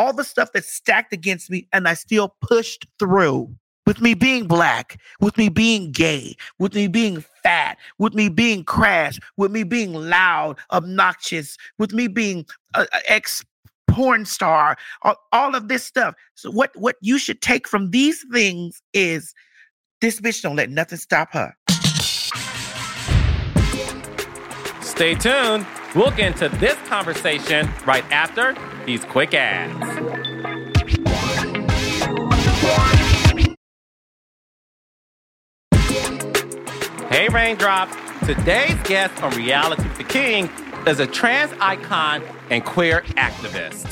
all the stuff that's stacked against me, and I still pushed through. With me being black, with me being gay, with me being fat, with me being crash, with me being loud, obnoxious, with me being an ex porn star, all, all of this stuff. So what what you should take from these things is this bitch don't let nothing stop her. Stay tuned. We'll get into this conversation right after these quick ads. Hey, Raindrops. Today's guest on Reality with the King is a trans icon and queer activist.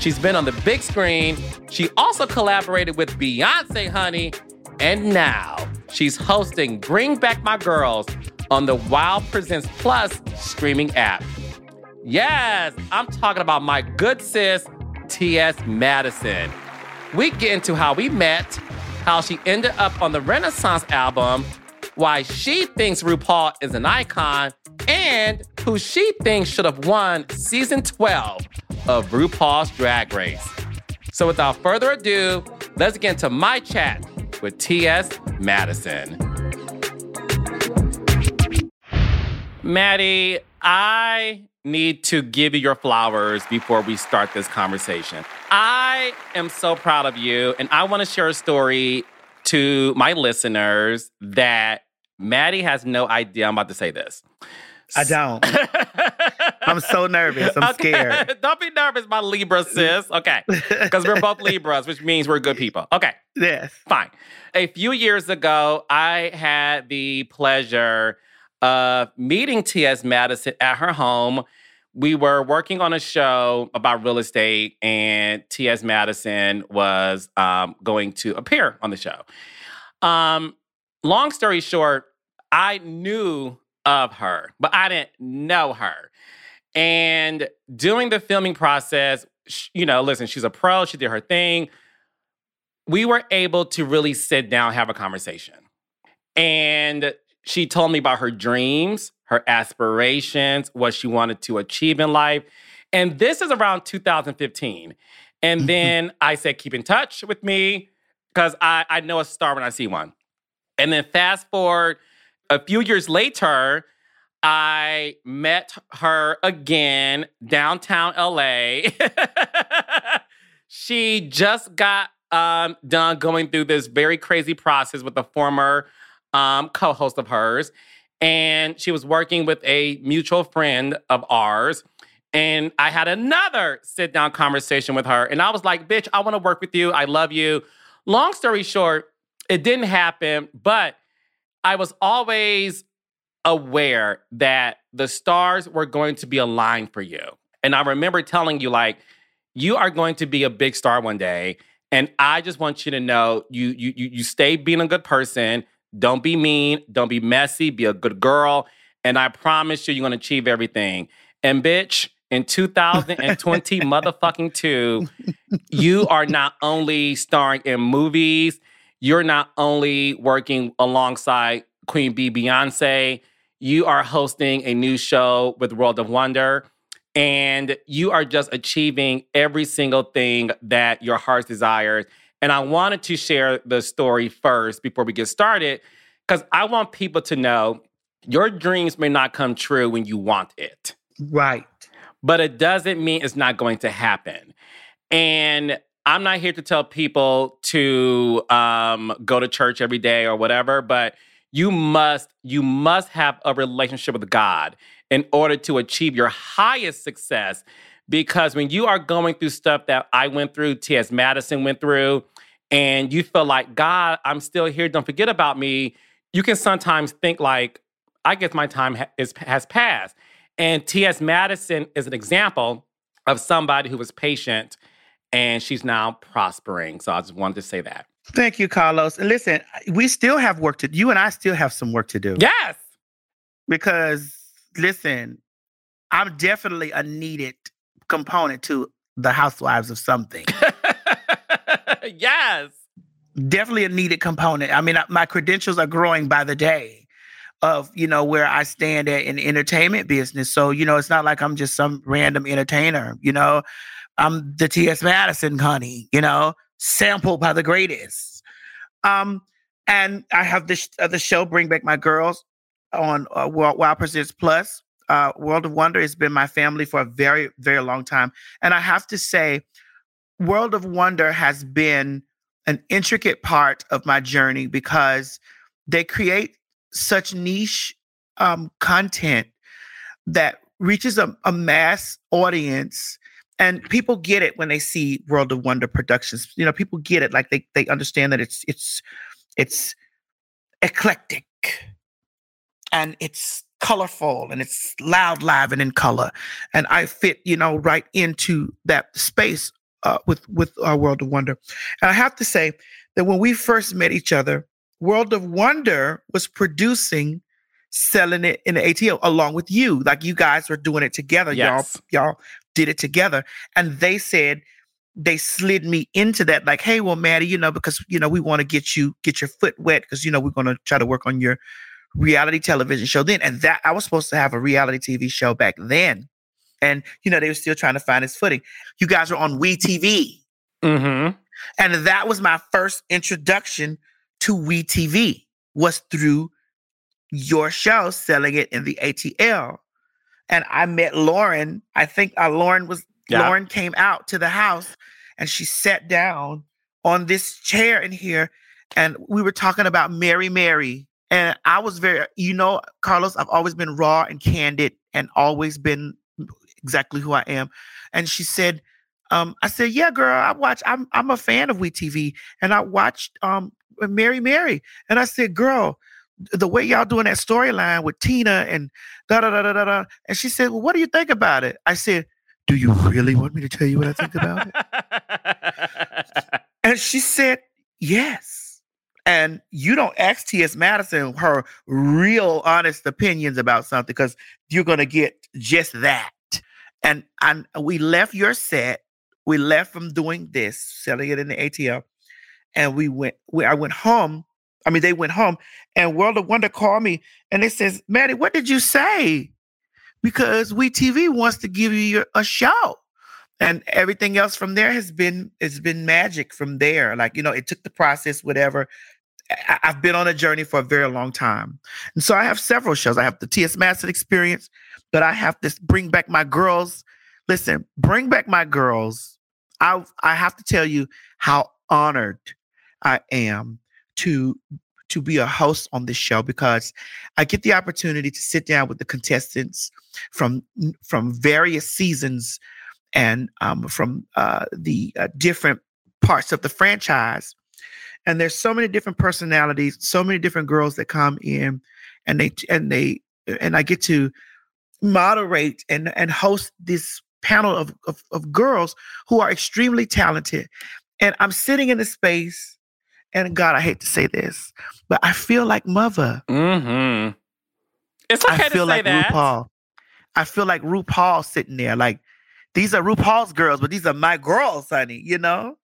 She's been on the big screen. She also collaborated with Beyonce, honey. And now she's hosting Bring Back My Girls on the Wow Presents Plus streaming app. Yes, I'm talking about my good sis, T.S. Madison. We get into how we met, how she ended up on the Renaissance album, why she thinks RuPaul is an icon, and who she thinks should have won season 12 of RuPaul's Drag Race. So without further ado, let's get into my chat with T.S. Madison. Maddie, I need to give you your flowers before we start this conversation. I am so proud of you, and I want to share a story to my listeners that Maddie has no idea I'm about to say this. I don't. I'm so nervous. I'm okay. scared. Don't be nervous, my Libra sis. Okay. Because we're both Libras, which means we're good people. Okay. Yes. Fine. A few years ago, I had the pleasure of meeting T.S. Madison at her home. We were working on a show about real estate, and T.S. Madison was um, going to appear on the show. Um, long story short, I knew of her, but I didn't know her. And during the filming process, you know, listen, she's a pro, she did her thing. We were able to really sit down, have a conversation. And she told me about her dreams, her aspirations, what she wanted to achieve in life. And this is around 2015. And then I said, keep in touch with me because I, I know a star when I see one. And then fast forward a few years later, I met her again downtown LA. she just got um, done going through this very crazy process with a former um, co host of hers. And she was working with a mutual friend of ours. And I had another sit down conversation with her. And I was like, bitch, I want to work with you. I love you. Long story short, it didn't happen, but I was always aware that the stars were going to be aligned for you. And I remember telling you, like, you are going to be a big star one day. And I just want you to know you you you, you stay being a good person. Don't be mean. Don't be messy. Be a good girl. And I promise you, you're gonna achieve everything. And bitch, in 2020 motherfucking two, you are not only starring in movies, you're not only working alongside Queen Bee Beyonce, you are hosting a new show with World of Wonder, and you are just achieving every single thing that your heart desires. And I wanted to share the story first before we get started, because I want people to know your dreams may not come true when you want it. Right. But it doesn't mean it's not going to happen. And I'm not here to tell people to um, go to church every day or whatever, but you must you must have a relationship with God in order to achieve your highest success. Because when you are going through stuff that I went through, T.S. Madison went through, and you feel like God, I'm still here. Don't forget about me. You can sometimes think like, I guess my time ha- is, has passed. And T.S. Madison is an example of somebody who was patient and she's now prospering. So I just wanted to say that. Thank you, Carlos. And listen, we still have work to you and I still have some work to do. Yes. Because listen, I'm definitely a needed component to the housewives of something. yes. Definitely a needed component. I mean, my credentials are growing by the day of, you know, where I stand at in entertainment business. So, you know, it's not like I'm just some random entertainer, you know. I'm the T.S. Madison honey, you know, sampled by the greatest. Um, and I have this uh, the show Bring Back My Girls on uh, Wow Presents Plus. Uh, World of Wonder has been my family for a very, very long time. And I have to say, World of Wonder has been an intricate part of my journey because they create such niche um, content that reaches a, a mass audience and people get it when they see World of Wonder productions. You know, people get it like they they understand that it's it's it's eclectic and it's colorful and it's loud, live, and in color. And I fit, you know, right into that space uh, with with our World of Wonder. And I have to say that when we first met each other, World of Wonder was producing, selling it in the ATL along with you. Like you guys were doing it together. Yes. Y'all, y'all did it together. And they said they slid me into that, like, hey, well, Maddie, you know, because you know, we want to get you get your foot wet because you know we're gonna try to work on your reality television show then. And that I was supposed to have a reality TV show back then. And you know, they were still trying to find its footing. You guys were on We TV. Mm-hmm. And that was my first introduction to We TV was through your show selling it in the ATL. And I met Lauren. I think uh, Lauren was Yeah. Lauren came out to the house and she sat down on this chair in here and we were talking about Mary Mary. And I was very, you know, Carlos, I've always been raw and candid and always been exactly who I am. And she said, um, I said, yeah, girl, I watch, I'm I'm a fan of WeTV and I watched um Mary Mary. And I said, girl, the way y'all doing that storyline with Tina and da da da da da da. And she said, Well, what do you think about it? I said, Do you really want me to tell you what I think about it? And she said, Yes. And you don't ask T.S. Madison her real honest opinions about something because you're gonna get just that. And and we left your set. We left from doing this, selling it in the ATL, and we went. We, I went home. I mean, they went home, and World of Wonder called me, and they says, "Maddie, what did you say?" Because We TV wants to give you your, a show, and everything else from there has been it's been magic. From there, like you know, it took the process, whatever. I've been on a journey for a very long time, and so I have several shows. I have the T.S. Madison Experience, but I have to bring back my girls. Listen, bring back my girls. I I have to tell you how honored I am to to be a host on this show because I get the opportunity to sit down with the contestants from from various seasons and um, from uh, the uh, different parts of the franchise. And there's so many different personalities, so many different girls that come in, and they and they and I get to moderate and and host this panel of, of, of girls who are extremely talented. And I'm sitting in a space, and God, I hate to say this, but I feel like mother. mm-hmm. It's okay I feel to say like that. RuPaul. I feel like RuPaul sitting there. Like these are RuPaul's girls, but these are my girls, honey, you know?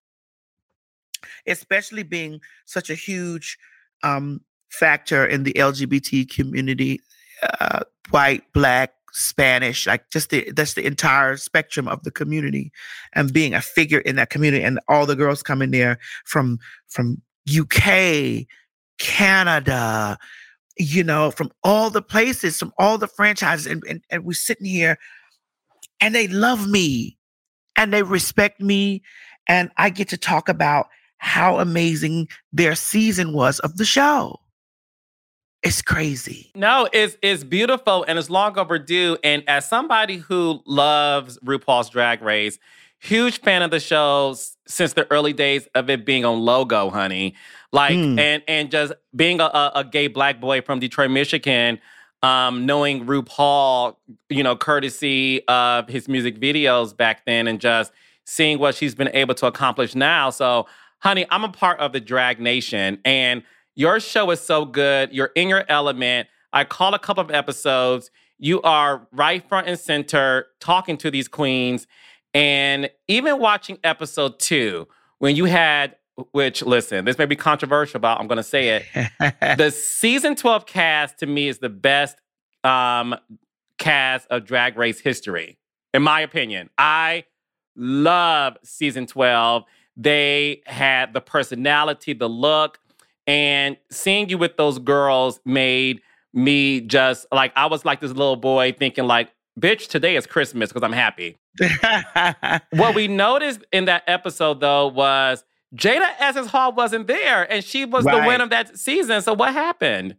Especially being such a huge um, factor in the LGBT community, uh, white, black, Spanish, like just the that's the entire spectrum of the community, and being a figure in that community, and all the girls coming there from from UK, Canada, you know, from all the places, from all the franchises, and and, and we're sitting here, and they love me, and they respect me, and I get to talk about how amazing their season was of the show. It's crazy. No, it's it's beautiful and it's long overdue. And as somebody who loves RuPaul's Drag Race, huge fan of the shows since the early days of it being on Logo, honey. Like Mm. and and just being a, a, a gay black boy from Detroit, Michigan, um, knowing RuPaul, you know, courtesy of his music videos back then, and just seeing what she's been able to accomplish now. So, honey, I'm a part of the Drag Nation, and your show is so good. You're in your element. I caught a couple of episodes. You are right front and center talking to these queens. And even watching episode two, when you had, which listen, this may be controversial, but I'm going to say it. the season 12 cast to me is the best um, cast of Drag Race history, in my opinion. I love season 12. They had the personality, the look, and seeing you with those girls made me just like I was like this little boy thinking like, bitch, today is Christmas because I'm happy. what we noticed in that episode though was Jaida Essence Hall wasn't there, and she was right. the winner of that season. So what happened?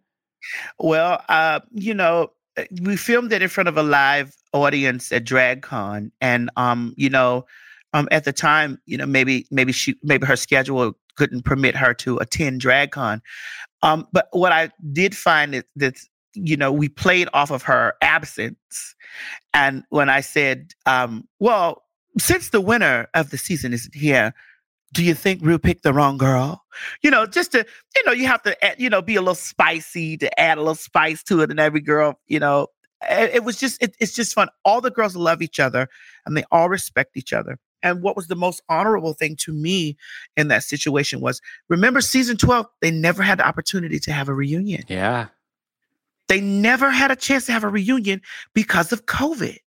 Well, uh, you know, uh, we filmed it in front of a live audience at DragCon, and um, you know, um, at the time, you know, maybe maybe she maybe her schedule couldn't permit her to attend DragCon. Um, but what I did find is that you know we played off of her absence, and when I said, um, well, since the winner of the season isn't here, do you think Ru picked the wrong girl? You know, just to, you know, you have to, you know, be a little spicy to add a little spice to it. And every girl, you know, it, it was just, it, it's just fun. All the girls love each other and they all respect each other. And what was the most honorable thing to me in that situation was remember season 12, they never had the opportunity to have a reunion. Yeah. They never had a chance to have a reunion because of COVID.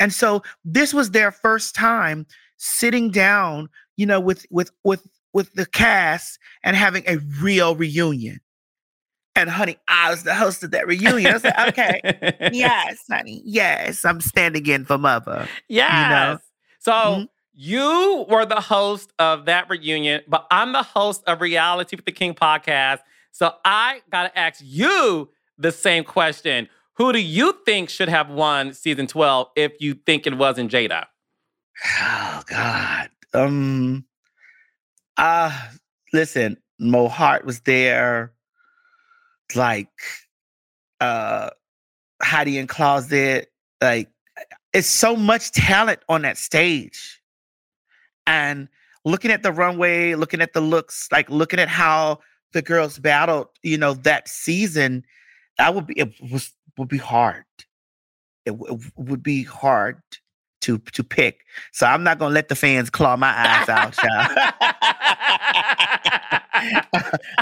And so this was their first time sitting down you know, with with with with the cast and having a real reunion. And honey, I was the host of that reunion. I was like, okay, yes, honey, yes, I'm standing in for mother. Yes. You know? So mm-hmm. You were the host of that reunion, but I'm the host of Reality with the King podcast. So I gotta ask you the same question. Who do you think should have won season 12 if you think it wasn't Jaida? Oh God um uh listen, Mo Heart was there, like uh Heidi N Closet, like it's so much talent on that stage. And looking at the runway, looking at the looks, like looking at how the girls battled, you know, that season, that would be it was would be hard. It, it would be hard to to pick. So I'm not gonna let the fans claw my eyes out, child.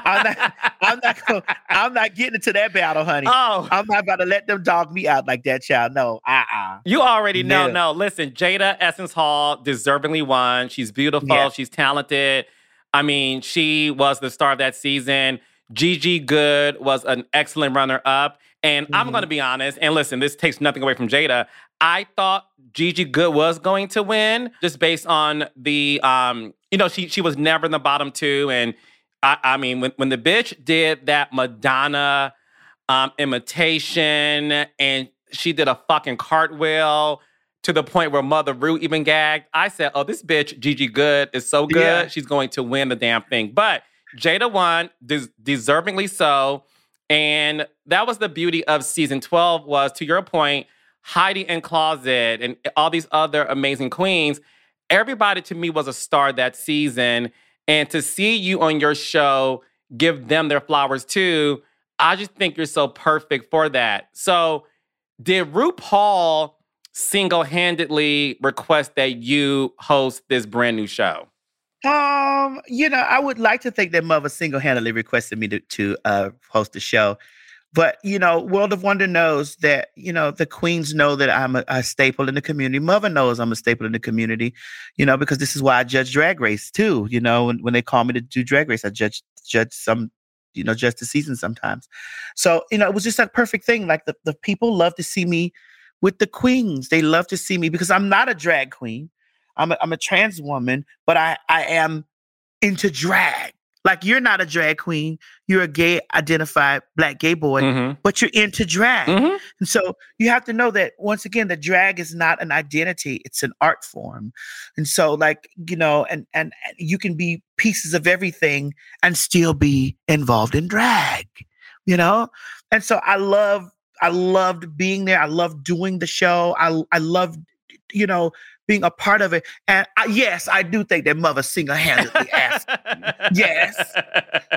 I'm not. I'm not. Gonna, I'm not getting into that battle, honey. Oh, I'm not about to let them dog me out like that, child. No, uh, uh You already know. No, listen. Jaida Essence Hall deservingly won. She's beautiful. Yes. She's talented. I mean, she was the star of that season. Gigi Goode was an excellent runner up. And mm-hmm. I'm going to be honest, and listen, this takes nothing away from Jaida. I thought Gigi Goode was going to win just based on the, um, you know, she she was never in the bottom two. And I, I mean, when, when the bitch did that Madonna um, imitation and she did a fucking cartwheel to the point where Mother Ru even gagged, I said, oh, this bitch, Gigi Goode, is so good. Yeah. She's going to win the damn thing. But Jaida won, des- deservingly so. And that was the beauty of season 12 was, to your point, Heidi N Closet and all these other amazing queens. Everybody to me was a star that season. And to see you on your show give them their flowers too, I just think you're so perfect for that. So, did RuPaul single handedly request that you host this brand new show? Um, you know, I would like to think that Mother single handedly requested me to, to uh, host the show. But you know, World of Wonder knows that you know the queens know that I'm a, a, staple in the community. Mother knows I'm a staple in the community, you know, because this is why I judge Drag Race too. You know, when, when they call me to do Drag Race, I judge judge some, you know, just the season sometimes. So you know, it was just a perfect thing. Like the the people love to see me with the queens. They love to see me because I'm not a drag queen. I'm a, I'm a trans woman, but I I am into drag. Like you're not a drag queen, you're a gay identified black gay boy, mm-hmm. but you're into drag. Mm-hmm. And so you have to know that once again, the drag is not an identity, it's an art form. And so, like, you know, and and, and you can be pieces of everything and still be involved in drag, you know? And so I love I loved being there. I loved doing the show. I I loved, you know, being a part of it. And I, yes, I do think that mother single handedly asked. yes,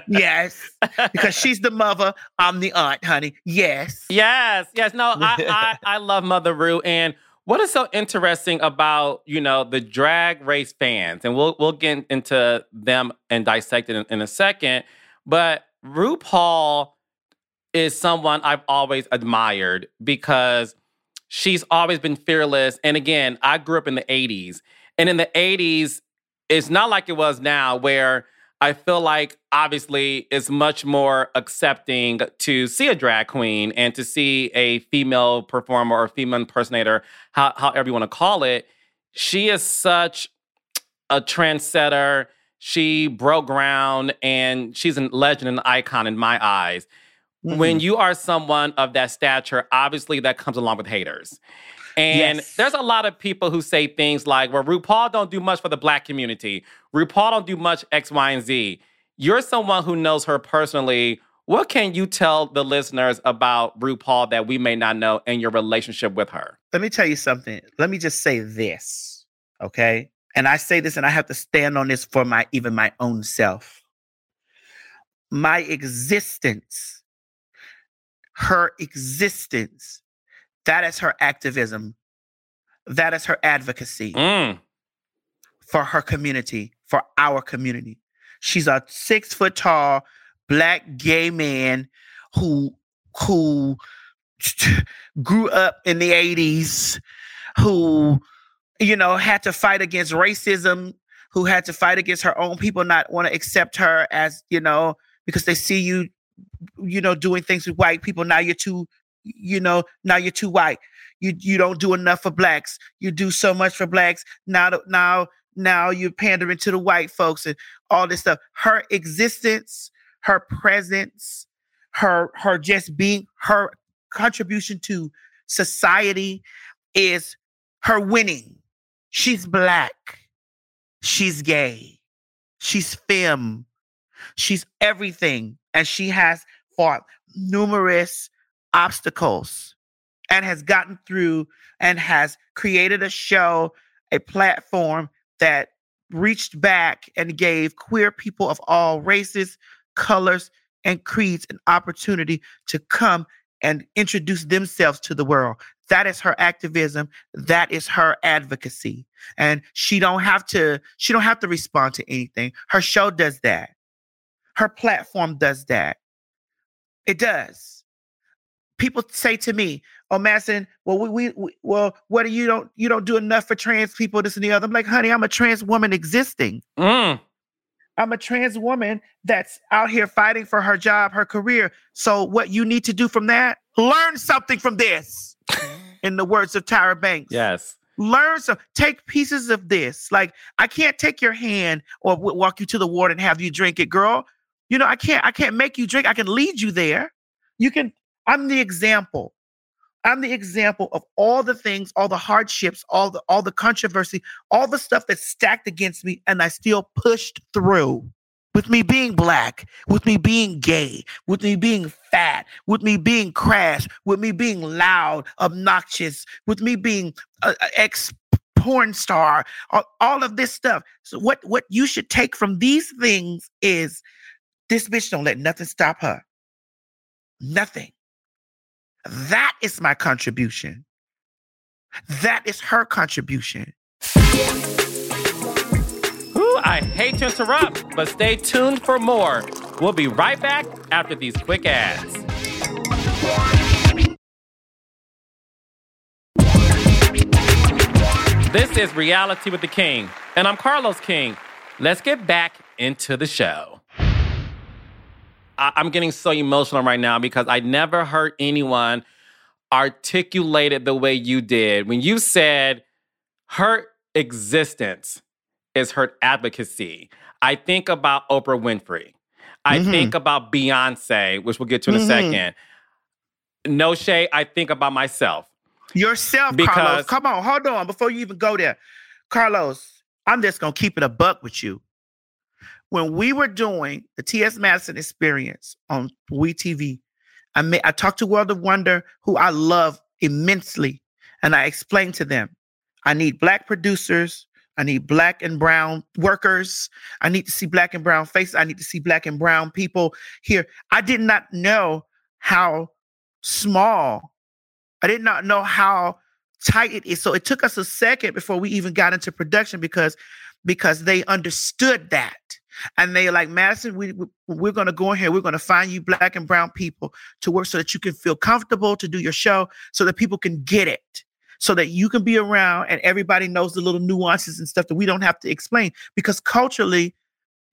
yes, because she's the mother, I'm the aunt, honey. Yes, yes, yes. No, I, I, I love Mother Ru, and what is so interesting about you know the drag race fans, and we'll we'll get into them and dissect it in, in a second, but RuPaul is someone I've always admired because she's always been fearless. And again, I grew up in the 80s. And in the 80s, it's not like it was now where I feel like obviously it's much more accepting to see a drag queen and to see a female performer or female impersonator, how, however you want to call it. She is such a trendsetter. She broke ground and she's a legend and an icon in my eyes. Mm-hmm. When you are someone of that stature, obviously that comes along with haters. And yes. there's a lot of people who say things like, well, RuPaul don't do much for the black community. RuPaul don't do much X, Y, and Z. You're someone who knows her personally. What can you tell the listeners about RuPaul that we may not know and your relationship with her? Let me tell you something. Let me just say this, okay? And I say this and I have to stand on this for my even my own self. My existence, her existence that is her activism. That is her advocacy mm. for her community, for our community. She's a six foot tall black gay man who who grew up in the 80s, who you know had to fight against racism, who had to fight against her own people not want to accept her as, you know, because they see you you know doing things with white people now you're too you know, now you're too white. You you don't do enough for blacks. You do so much for blacks. Now now now you're pandering to the white folks and all this stuff. Her existence, her presence, her her just being her contribution to society is her winning. She's black. She's gay. She's femme. She's everything. And she has fought numerous obstacles and has gotten through and has created a show, a platform that reached back and gave queer people of all races, colors, and creeds an opportunity to come and introduce themselves to the world. That is her activism. That is her advocacy. And she don't have to, she don't have to respond to anything. Her show does that. Her platform does that. It does people say to me, "Oh, Madison, well, we, we, we well, what do you don't you don't do enough for trans people, this and the other." I'm like, honey, I'm a trans woman existing. Mm. I'm a trans woman that's out here fighting for her job, her career. So, what you need to do from that, learn something from this. In the words of Tyra Banks. Yes. Learn some, take pieces of this. Like, I can't take your hand or w- walk you to the water and have you drink it, girl. You know, I can't, I can't make you drink. I can lead you there. You can I'm the example. I'm the example of all the things, all the hardships, all the all the controversy, all the stuff that's stacked against me, and I still pushed through. With me being black, with me being gay, with me being fat, with me being crass, with me being loud, obnoxious, with me being an ex porn star, all, all of this stuff. So what what you should take from these things is this bitch don't let nothing stop her. Nothing. That is my contribution. That is her contribution. Ooh, I hate to interrupt, but stay tuned for more. We'll be right back after these quick ads. This is Reality with the King, and I'm Carlos King. Let's get back into the show. I, I'm getting so emotional right now because I never heard anyone articulate it the way you did when you said her existence is her advocacy. I think about Oprah Winfrey. I mm-hmm. think about Beyonce, which we'll get to in mm-hmm. a second. No shade, I think about myself. Yourself, because, Carlos. Come on, hold on before you even go there. Carlos, I'm just gonna keep it a buck with you when we were doing the T.S. Madison experience on WeTV, I, met, I talked to World of Wonder, who I love immensely, and I explained to them, I need black producers, I need black and brown workers, I need to see black and brown faces, I need to see black and brown people here. I did not know how small, I did not know how tight it is. So it took us a second before we even got into production because because they understood that and they're like Madison. We, we we're going to go in here. We're going to find you black and brown people to work so that you can feel comfortable to do your show, so that people can get it, so that you can be around and everybody knows the little nuances and stuff that we don't have to explain because culturally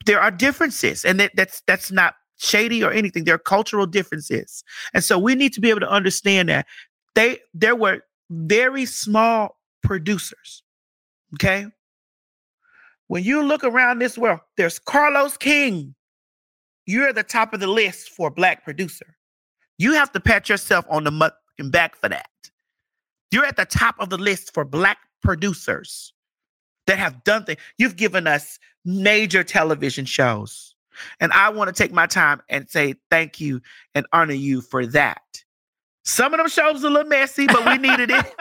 there are differences and that, that's that's not shady or anything there are cultural differences and so we need to be able to understand that they there were very small producers okay when you look around this world there's carlos king you're at the top of the list for a black producer you have to pat yourself on the back for that you're at the top of the list for black producers that have done things. You've given us major television shows. And I want to take my time and say thank you and honor you for that. Some of them shows a little messy, but we needed it.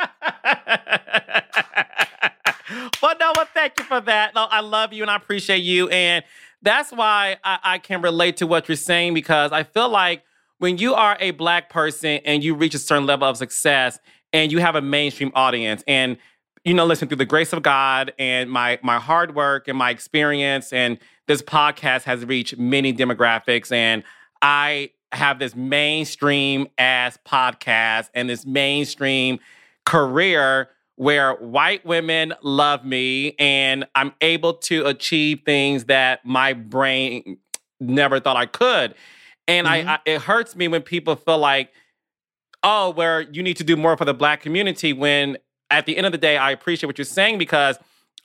well, no, well, thank you for that. No, I love you and I appreciate you. And that's why I, I can relate to what you're saying because I feel like when you are a black person and you reach a certain level of success, and you have a mainstream audience. And you know, listen through the grace of God and my my hard work and my experience, and this podcast has reached many demographics. And I have this mainstream ass podcast and this mainstream career where white women love me and I'm able to achieve things that my brain never thought I could. And mm-hmm. I, I, it hurts me when people feel like oh, where you need to do more for the black community when at the end of the day, I appreciate what you're saying because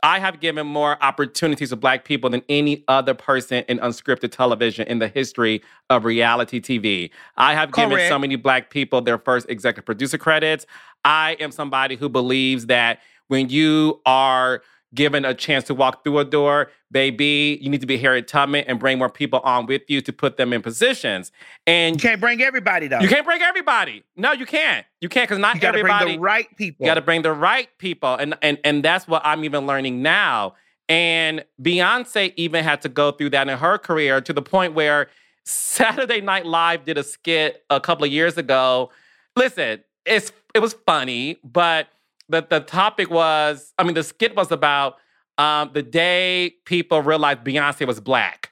I have given more opportunities to black people than any other person in unscripted television in the history of reality TV. I have Correct. given so many black people their first executive producer credits. I am somebody who believes that when you are given a chance to walk through a door, baby, you need to be Harriet Tubman and bring more people on with you to put them in positions. And you can't bring everybody though. You can't bring everybody. No, you can't. You can't because not you gotta everybody. Bring the right people. You got to bring the right people, and and and that's what I'm even learning now. And Beyonce even had to go through that in her career to the point where Saturday Night Live did a skit a couple of years ago. Listen, it's it was funny, but the the topic was, I mean, the skit was about um, the day people realized Beyonce was black.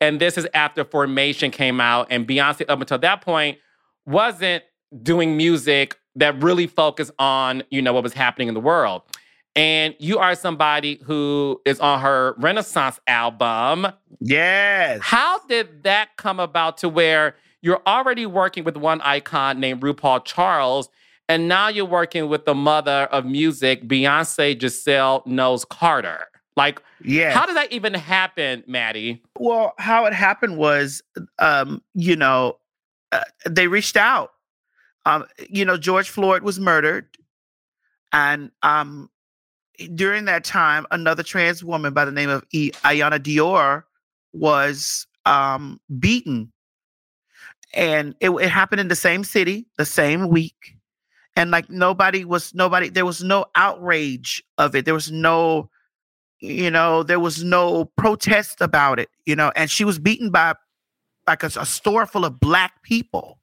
And this is after Formation came out, and Beyonce, up until that point, wasn't doing music that really focused on, you know, what was happening in the world. And you are somebody who is on her Renaissance album. Yes. How did that come about to where you're already working with one icon named RuPaul Charles, and now you're working with the mother of music, Beyonce Giselle Knowles Carter. Like, yeah. How did that even happen, Maddie? Well, how it happened was, um, you know, uh, they reached out. Um, you know, George Floyd was murdered, and um, during that time, another trans woman by the name of e- Iyanna Dior was um, beaten, and it, it happened in the same city, the same week and like nobody was nobody there was no outrage of it there was no you know there was no protest about it you know and she was beaten by like a, a store full of black people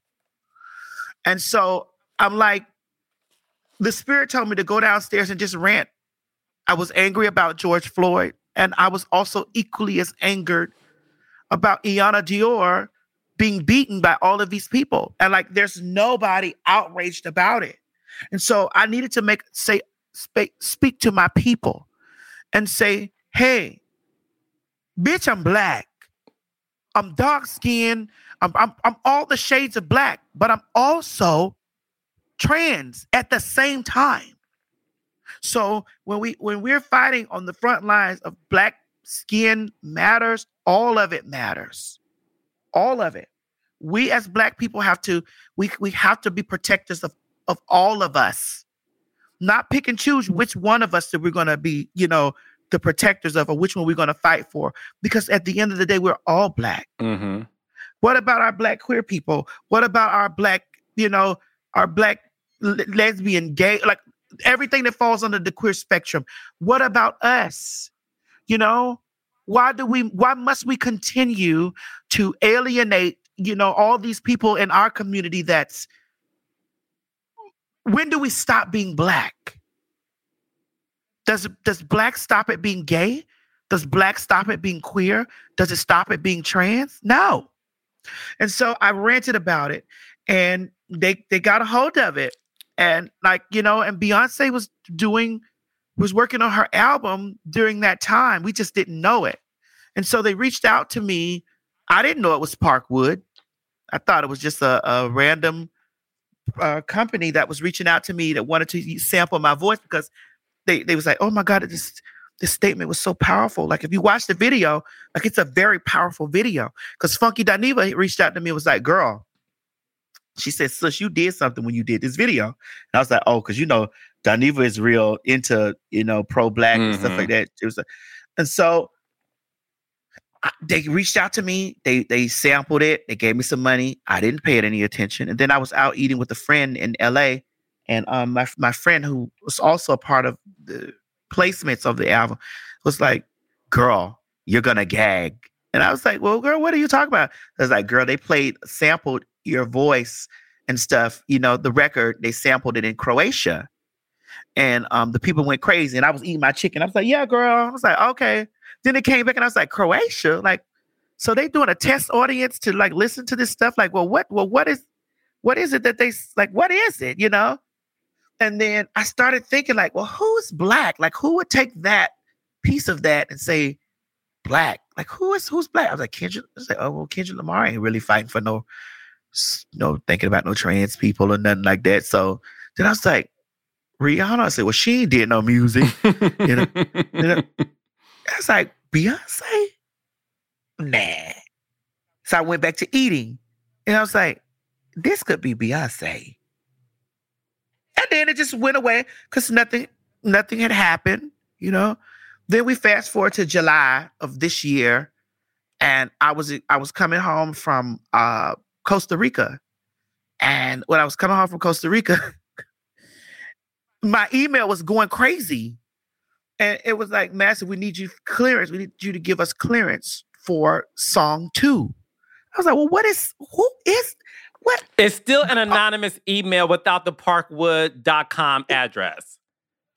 and so i'm like the spirit told me to go downstairs and just rant i was angry about george floyd and i was also equally as angered about Iyanna Dior being beaten by all of these people. And like there's nobody outraged about it. And so I needed to make say speak speak to my people and say, hey, bitch, I'm black. I'm dark skinned. I'm, I'm, I'm all the shades of black, but I'm also trans at the same time. So when we when we're fighting on the front lines of black skin matters, all of it matters. All of it we as black people have to we we have to be protectors of of all of us. Not pick and choose which one of us that we're going to be you know the protectors of or which one we're going to fight for because at the end of the day we're all black. Mm-hmm. what about our black queer people? What about our black you know our black l- lesbian gay like everything that falls under the queer spectrum? What about us? You know why do we why must we continue to alienate you know, all these people in our community that's when do we stop being black? Does does black stop at being gay? Does black stop at being queer? Does it stop at being trans? No. And so I ranted about it and they they got a hold of it. And like, you know, and Beyonce was doing, was working on her album during that time. We just didn't know it. And so they reached out to me. I didn't know it was Parkwood. I thought it was just a, a random uh, company that was reaching out to me that wanted to sample my voice because they, they was like, oh my God, this this statement was so powerful. Like if you watch the video, like it's a very powerful video. Because Funky Dineva reached out to me and was like, girl, she said, sis, you did something when you did this video. And I was like, oh, because you know, Dineva is real into, you know, pro-black mm-hmm. and stuff like mm-hmm. that. It was a, and so they reached out to me. They they sampled it. They gave me some money. I didn't pay it any attention. And then I was out eating with a friend in LA. And um my my friend who was also a part of the placements of the album was like, girl, you're gonna gag. And I was like, well, girl, what are you talking about? I was like, girl, they played sampled your voice and stuff, you know, the record, they sampled it in Croatia. And um, the people went crazy. And I was eating my chicken. I was like, yeah, girl. I was like, okay. Then it came back and I was like, Croatia? Like, so they doing a test audience to like listen to this stuff? Like, well, what well, what is what is it that they like, what is it, you know? And then I started thinking, like, well, who's black? Like, who would take that piece of that and say black? Like, who is who's black? I was like, Kendrick. I was like, oh well, Kendrick Lamar ain't really fighting for no no thinking about no trans people or nothing like that. So then I was like, Rihanna. I said, well, she ain't did no music. you know? I was like, Beyonce? Nah. So I went back to eating. And I was like, this could be Beyonce. And then it just went away because nothing, nothing had happened, you know. Then we fast forward to July of this year, and I was I was coming home from uh Costa Rica. And when I was coming home from Costa Rica, my email was going crazy. And it was like, Massive, we need you clearance. We need you to give us clearance for song two. I was like, well, what is, who is, what? It's still an uh, anonymous email without the parkwood.com address.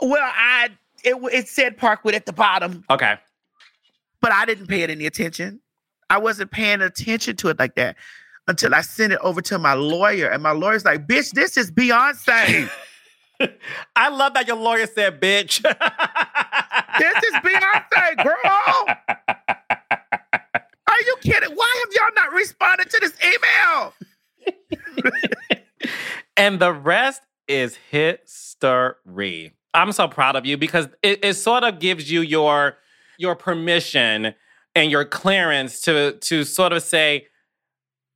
Well, I, it, it said Parkwood at the bottom. Okay. But I didn't pay it any attention. I wasn't paying attention to it like that until I sent it over to my lawyer. And my lawyer's like, bitch, this is Beyonce. I love that your lawyer said, bitch. this is Beyonce, girl. Are you kidding? Why have y'all not responded to this email? and the rest is history. I'm so proud of you because it, it sort of gives you your your permission and your clearance to to sort of say,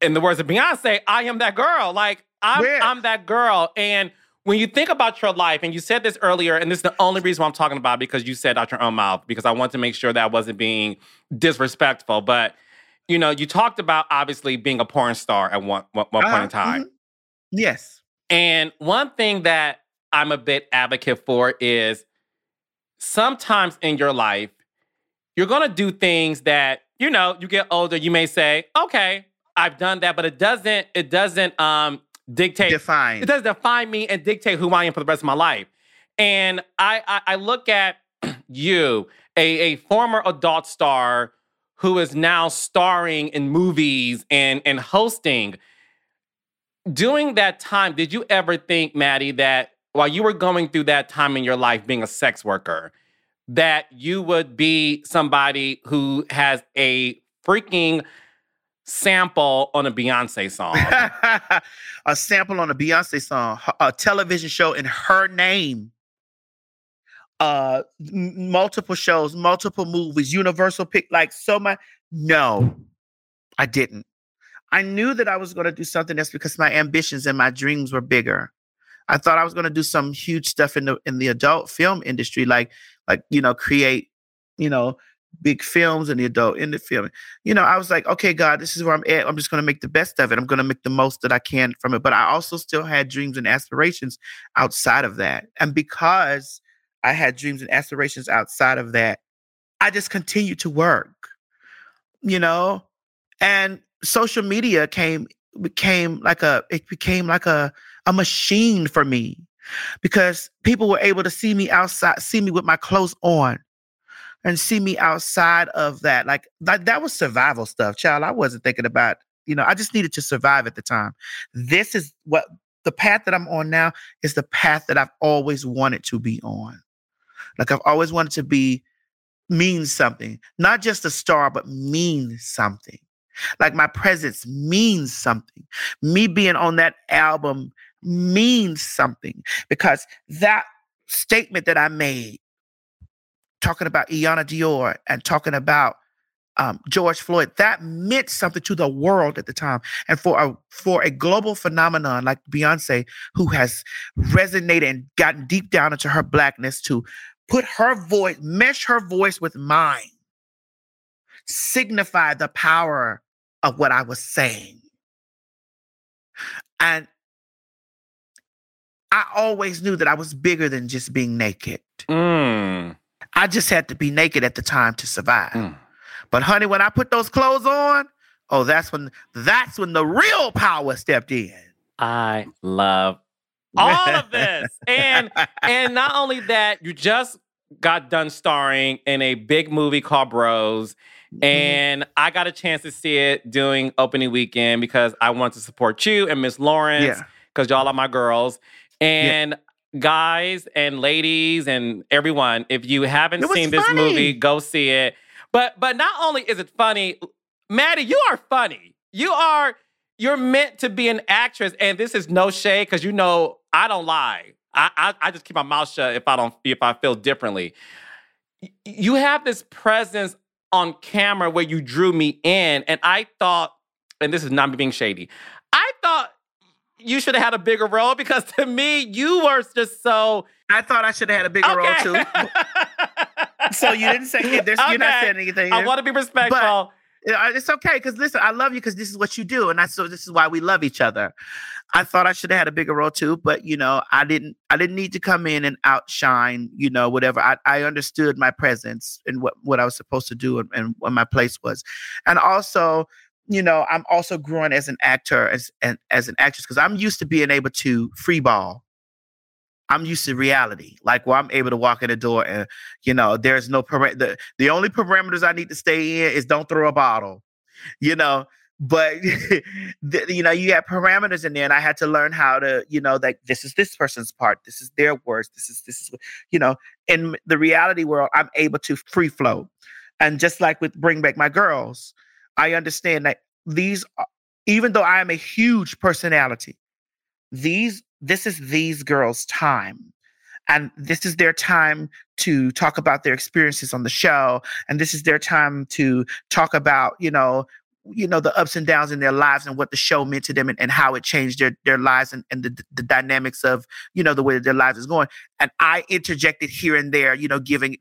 in the words of Beyonce, I am that girl. Like I'm, yeah. I'm that girl. And when you think about your life, and you said this earlier, and this is the only reason why I'm talking about because you said out your own mouth, because I want to make sure that I wasn't being disrespectful. But you know, you talked about obviously being a porn star at one, one, one uh, point in uh-huh, time. Mm-hmm. Yes. And one thing that I'm a bit advocate for is sometimes in your life, you're gonna do things that, you know, you get older, you may say, okay, I've done that, but it doesn't it doesn't um dictate define it doesn't define me and dictate who I am for the rest of my life. And I I, I look at you, a, a former adult star who is now starring in movies and and hosting. During that time, did you ever think, Maddie, that while you were going through that time in your life being a sex worker, that you would be somebody who has a freaking sample on a Beyonce song. a sample on a Beyonce song, a television show in her name. Uh multiple shows, multiple movies, Universal pick like so much. No, I didn't. I knew that I was going to do something else because my ambitions and my dreams were bigger. I thought I was going to do some huge stuff in the in the adult film industry, like like you know create you know big films and the adult in the film. You know, I was like, okay, God, this is where I'm at. I'm just going to make the best of it. I'm going to make the most that I can from it. But I also still had dreams and aspirations outside of that. And because I had dreams and aspirations outside of that, I just continued to work, you know? And social media came became like a it became like a a machine for me because people were able to see me outside see me with my clothes on and see me outside of that. Like that, that was survival stuff, child. I wasn't thinking about, you know, I just needed to survive at the time. This is what the path that I'm on now is the path that I've always wanted to be on. Like I've always wanted to be mean something, not just a star, but mean something. Like my presence means something. Me being on that album means something because that statement that I made, talking about Iyanna Dior and talking about um, George Floyd, that meant something to the world at the time. And for a for a global phenomenon like Beyonce, who has resonated and gotten deep down into her blackness to put her voice, mesh her voice with mine, signify the power of what I was saying. And I always knew that I was bigger than just being naked. Mm. I just had to be naked at the time to survive. Mm. But honey, when I put those clothes on, oh, that's when that's when the real power stepped in. I love all of this. And and not only that, you just got done starring in a big movie called Bros. Mm-hmm. And I got a chance to see it during opening weekend because I want to support you and Miss Lawrence Yeah. because y'all are my girls. And guys and ladies and everyone, if you haven't seen this funny. movie, go see it. But but not only is it funny, Maddie, you are funny. You are you're meant to be an actress, and this is no shade because you know I don't lie. I, I I just keep my mouth shut if I don't if I feel differently. You have this presence on camera where you drew me in, and I thought, and this is not me being shady. I thought you should have had a bigger role because to me you were just so I thought I should have had a bigger role too. So you didn't say there's, you're not saying anything. I want to be respectful. Yeah, It's okay because listen, I love you because this is what you do, and that's so. This is why we love each other. I thought I should have had a bigger role too, but you know, I didn't. I didn't need to come in and outshine. You know, whatever. I, I understood my presence and what what I was supposed to do and, and what my place was, and also, you know, I'm also growing as an actor as and as an actress because I'm used to being able to free ball. I'm used to reality, like where I'm able to walk in the door and you know, there's no param- the the only parameters I need to stay in is don't throw a bottle, you know. But the, you know, you have parameters in there, and I had to learn how to, you know, like this is this person's part, this is their words, this is this is, you know, in the reality world, I'm able to free flow, and just like with Bring Back My Girls, I understand that these, even though I am a huge personality, these this is these girls' time. And this is their time to talk about their experiences on the show. And this is their time to talk about you know you know the ups and downs in their lives and what the show meant to them and, and how it changed their their lives and, and the, the dynamics of you know the way that their lives is going. And i interjected here and there you know giving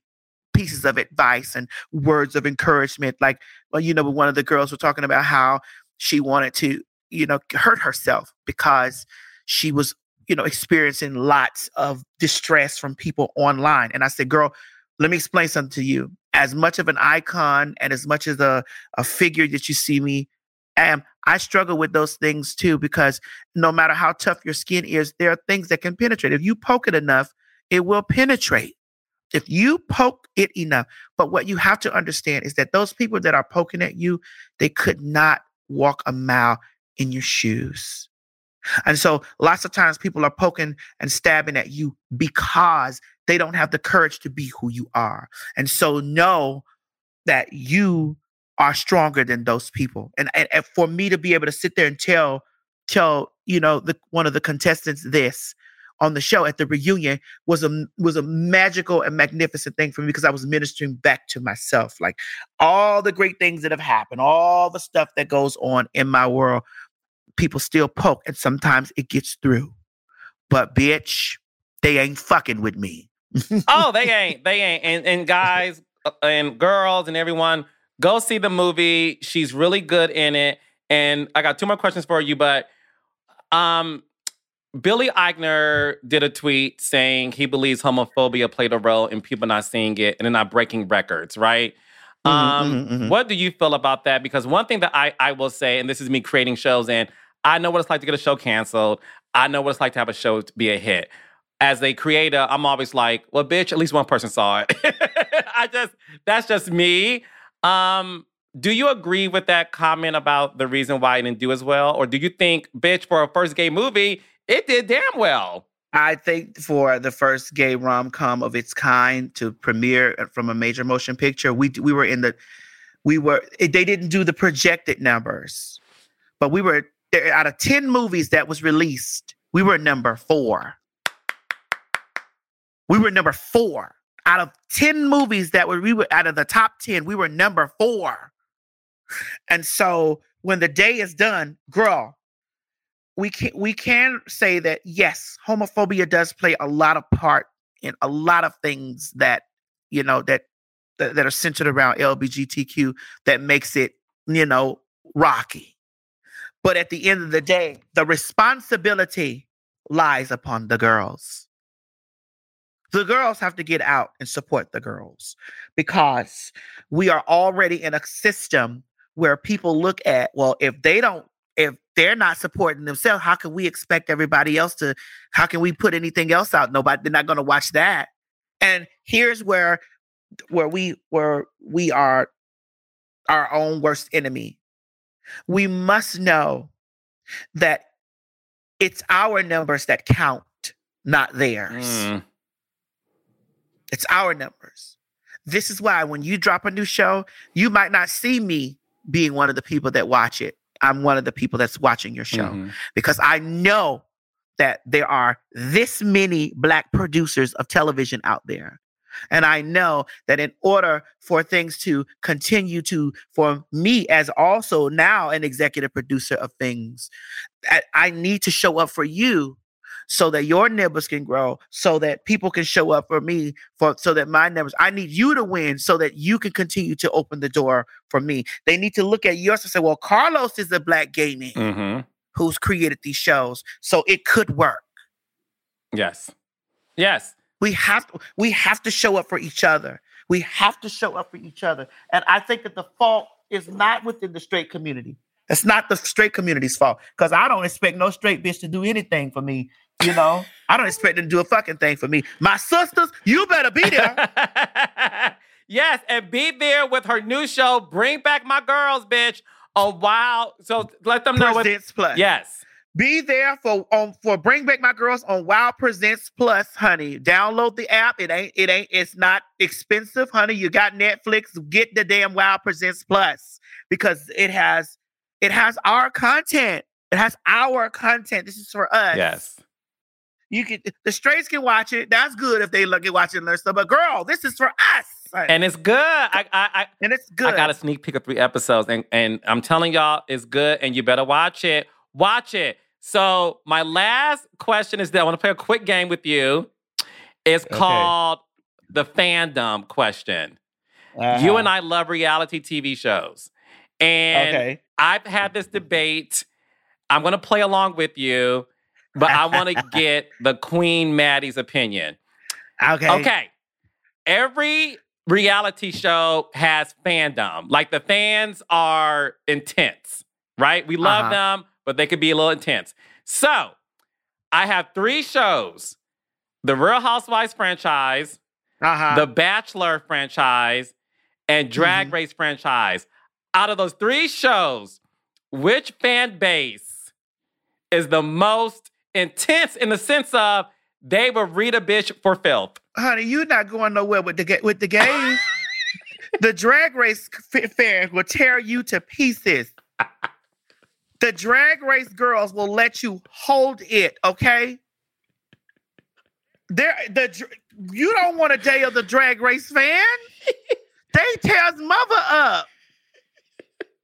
pieces of advice and words of encouragement like well you know one of the girls were talking about how she wanted to you know hurt herself because she was you know, experiencing lots of distress from people online. And I said, girl, let me explain something to you. As much of an icon and as much as a, a figure that you see me am, I struggle with those things too, because no matter how tough your skin is, there are things that can penetrate. If you poke it enough, it will penetrate. If you poke it enough. But what you have to understand is that those people that are poking at you, they could not walk a mile in your shoes. And so lots of times people are poking and stabbing at you because they don't have the courage to be who you are. And so know that you are stronger than those people. And, and, and for me to be able to sit there and tell tell, you know, the one of the contestants this on the show at the reunion was a was a magical and magnificent thing for me because I was ministering back to myself like all the great things that have happened, all the stuff that goes on in my world people still poke and sometimes it gets through. But bitch, they ain't fucking with me. oh, they ain't. They ain't. And and guys uh, and girls and everyone, go see the movie. She's really good in it. And I got two more questions for you, but um Billy Eichner did a tweet saying he believes homophobia played a role in people not seeing it and then not breaking records, right? Mhm, Um, mhm, mhm. What do you feel about that? Because one thing that I, I will say, and this is me creating shows, and I know what it's like to get a show canceled. I know what it's like to have a show be a hit. As a creator, I'm always like, well, bitch, at least one person saw it. I just, that's just me. Um, do you agree with that comment about the reason why it didn't do as well? Or do you think, bitch, for a first gay movie, it did damn well? I think for the first gay rom com of its kind to premiere uh, from a major motion picture, we we were in the we were they didn't do the projected numbers, but we were out of ten movies that was released, we were number four. We were number four out of ten movies that were we were out of the top ten. We were number four, and so when the day is done, girl, we can we can say that yes, homophobia does play a lot of part in a lot of things that you know that that, that are centered around LGBTQ that makes it you know rocky. But at the end of the day, the responsibility lies upon the girls. The girls have to get out and support the girls because we are already in a system where people look at, well, if they don't they're not supporting themselves, how can we expect everybody else to? How can we put anything else out? Nobody, they're not going to watch that. And here's where, where we where we are our own worst enemy. We must know that it's our numbers that count, not theirs. Mm. It's our numbers. This is why when you drop a new show, you might not see me being one of the people that watch it I'm one of the people that's watching your show mm-hmm. because I know that there are this many black producers of television out there. And I know that in order for things to continue to, for me as also now an executive producer of things, I need to show up for you so that your neighbors can grow, so that people can show up for me, for so that my neighbors. I need you to win so that you can continue to open the door for me. They need to look at yours and say, well, Carlos is a black gay man mm-hmm. who's created these shows. So it could work. Yes. Yes. We have to, we have to show up for each other. We have to show up for each other. And I think that the fault is not within the straight community. It's not the straight community's fault because I don't expect no straight bitch to do anything for me you know, I don't expect them to do a fucking thing for me. My sisters, you better be there. yes, and be there with her new show, Bring Back My Girls, bitch. A while. So let them know Presents what, Plus. Yes. Be there for on for Bring Back My Girls on Wow Presents Plus, honey. Download the app. It ain't it ain't it's not expensive, honey. You got Netflix. Get the damn Wow Presents Plus because it has it has our content. It has our content. This is for us. Yes. You can the straights can watch it. That's good if they look at watching their stuff. But girl, this is for us. And it's good. I, I, I and it's good. I got a sneak peek of three episodes, and and I'm telling y'all, it's good, and you better watch it. Watch it. So my last question is that I want to play a quick game with you. It's okay. called the fandom question. Uh-huh. You and I love reality TV shows, and okay. I've had this debate. I'm going to play along with you but I want to get the Queen Maddie's opinion. Okay. Okay. Every reality show has fandom. Like the fans are intense, right? We love uh-huh. them, but they could be a little intense. So I have three shows the Real Housewives franchise, uh-huh. the Bachelor franchise, and Drag mm-hmm. Race franchise. Out of those three shows, which fan base is the most intense in the sense of they will read a bitch for filth. Honey, you're not going nowhere with the with the game. the drag race fans will tear you to pieces. the drag race girls will let you hold it, okay? There, the you don't want a day of the drag race fan. they tears mother up.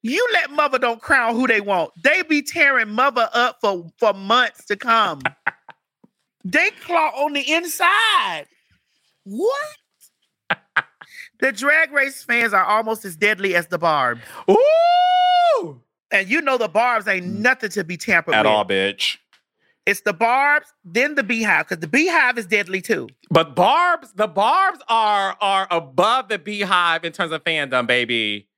You let mother don't crown who they want. They be tearing mother up for, for months to come. they claw on the inside. What? the drag race fans are almost as deadly as the barbs. Ooh! And you know the barbs ain't mm. nothing to be tampered At with. all, bitch. It's the barbs, then the beehive, because the beehive is deadly too. But barbs, the barbs are are above the beehive in terms of fandom, baby.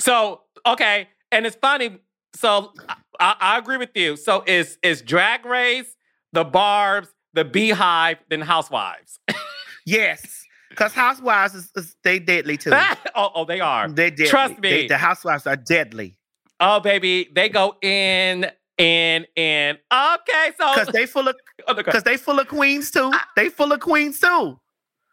So okay, and it's funny. So I, I agree with you. So is is Drag Race, the Barbs, the Beehive, then Housewives? yes. Because housewives is, is they deadly too. oh, oh, they are. They deadly. Trust me. They- the housewives are deadly Oh, baby, they go in, in, in. Okay, so because they full of Oh, because they full of queens too. They full of queens too,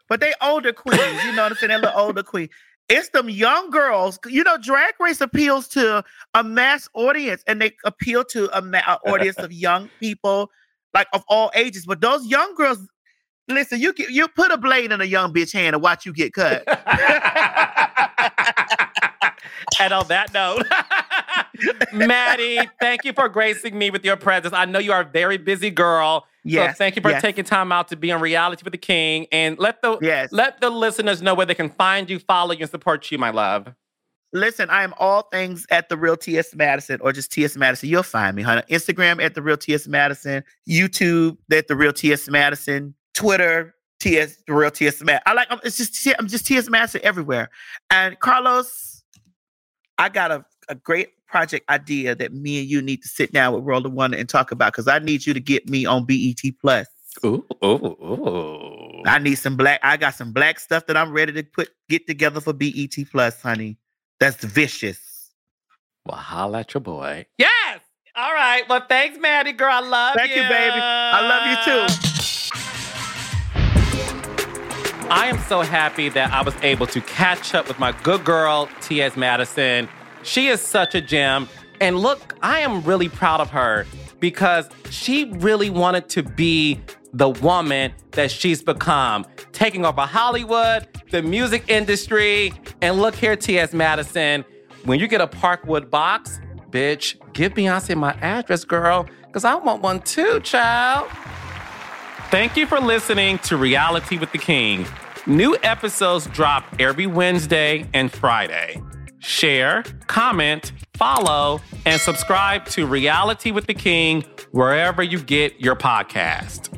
but they older queens. You know what I'm saying? They're little older queen. It's them young girls. You know, Drag Race appeals to a mass audience, and they appeal to a, ma- audience of young people, like of all ages. But those young girls, listen, you get, you put a blade in a young bitch hand and watch you get cut. and on that note, Maddie, thank you for gracing me with your presence. I know you are a very busy girl. Yes, So thank you for yes. taking time out to be on Reality with the King. And let the Yes. let the listeners know where they can find you, follow you, and support you, my love. Listen, I am all things at the real TS Madison or just TS Madison. You'll find me, honey. Instagram at the real TS Madison, YouTube at the real TS Madison, Twitter TS the real TS Madison. I like I'm- it's just I'm just TS Madison everywhere. And Carlos, I got a, a great project idea that me and you need to sit down with Roller One and talk about because I need you to get me on BET Plus. Ooh, ooh, ooh. I need some black. I got some black stuff that I'm ready to put get together for BET Plus, honey. That's vicious. Well, holla at your boy. Yes. All right. Well, thanks, Maddie girl. I love you. Thank you, baby. I love you too. I am so happy that I was able to catch up with my good girl, T.S. Madison. She is such a gem. And look, I am really proud of her because she really wanted to be the woman that she's become, taking over Hollywood, the music industry. And look here, T.S. Madison, when you get a Parkwood box, bitch, give Beyonce my address, girl, because I want one too, child. Thank you for listening to Reality with the King. New episodes drop every Wednesday and Friday. Share, comment, follow, and subscribe to Reality with the King wherever you get your podcast.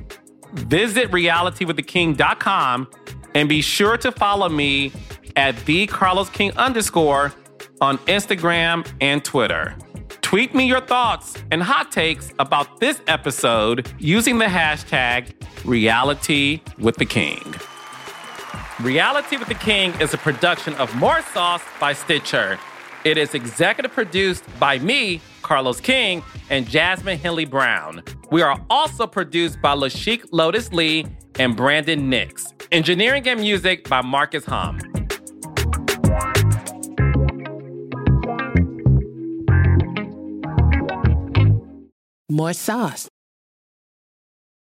Visit realitywiththeking.com and be sure to follow me at the Carlos King underscore on Instagram and Twitter. Tweet me your thoughts and hot takes about this episode using the hashtag Reality with the King. Reality with the King is a production of More Sauce by Stitcher. It is executive produced by me, Carlos King, and Jasmine Henley Brown. We are also produced by Lashik Lotus Lee and Brandon Nix. Engineering and music by Marcus Hum. More sauce.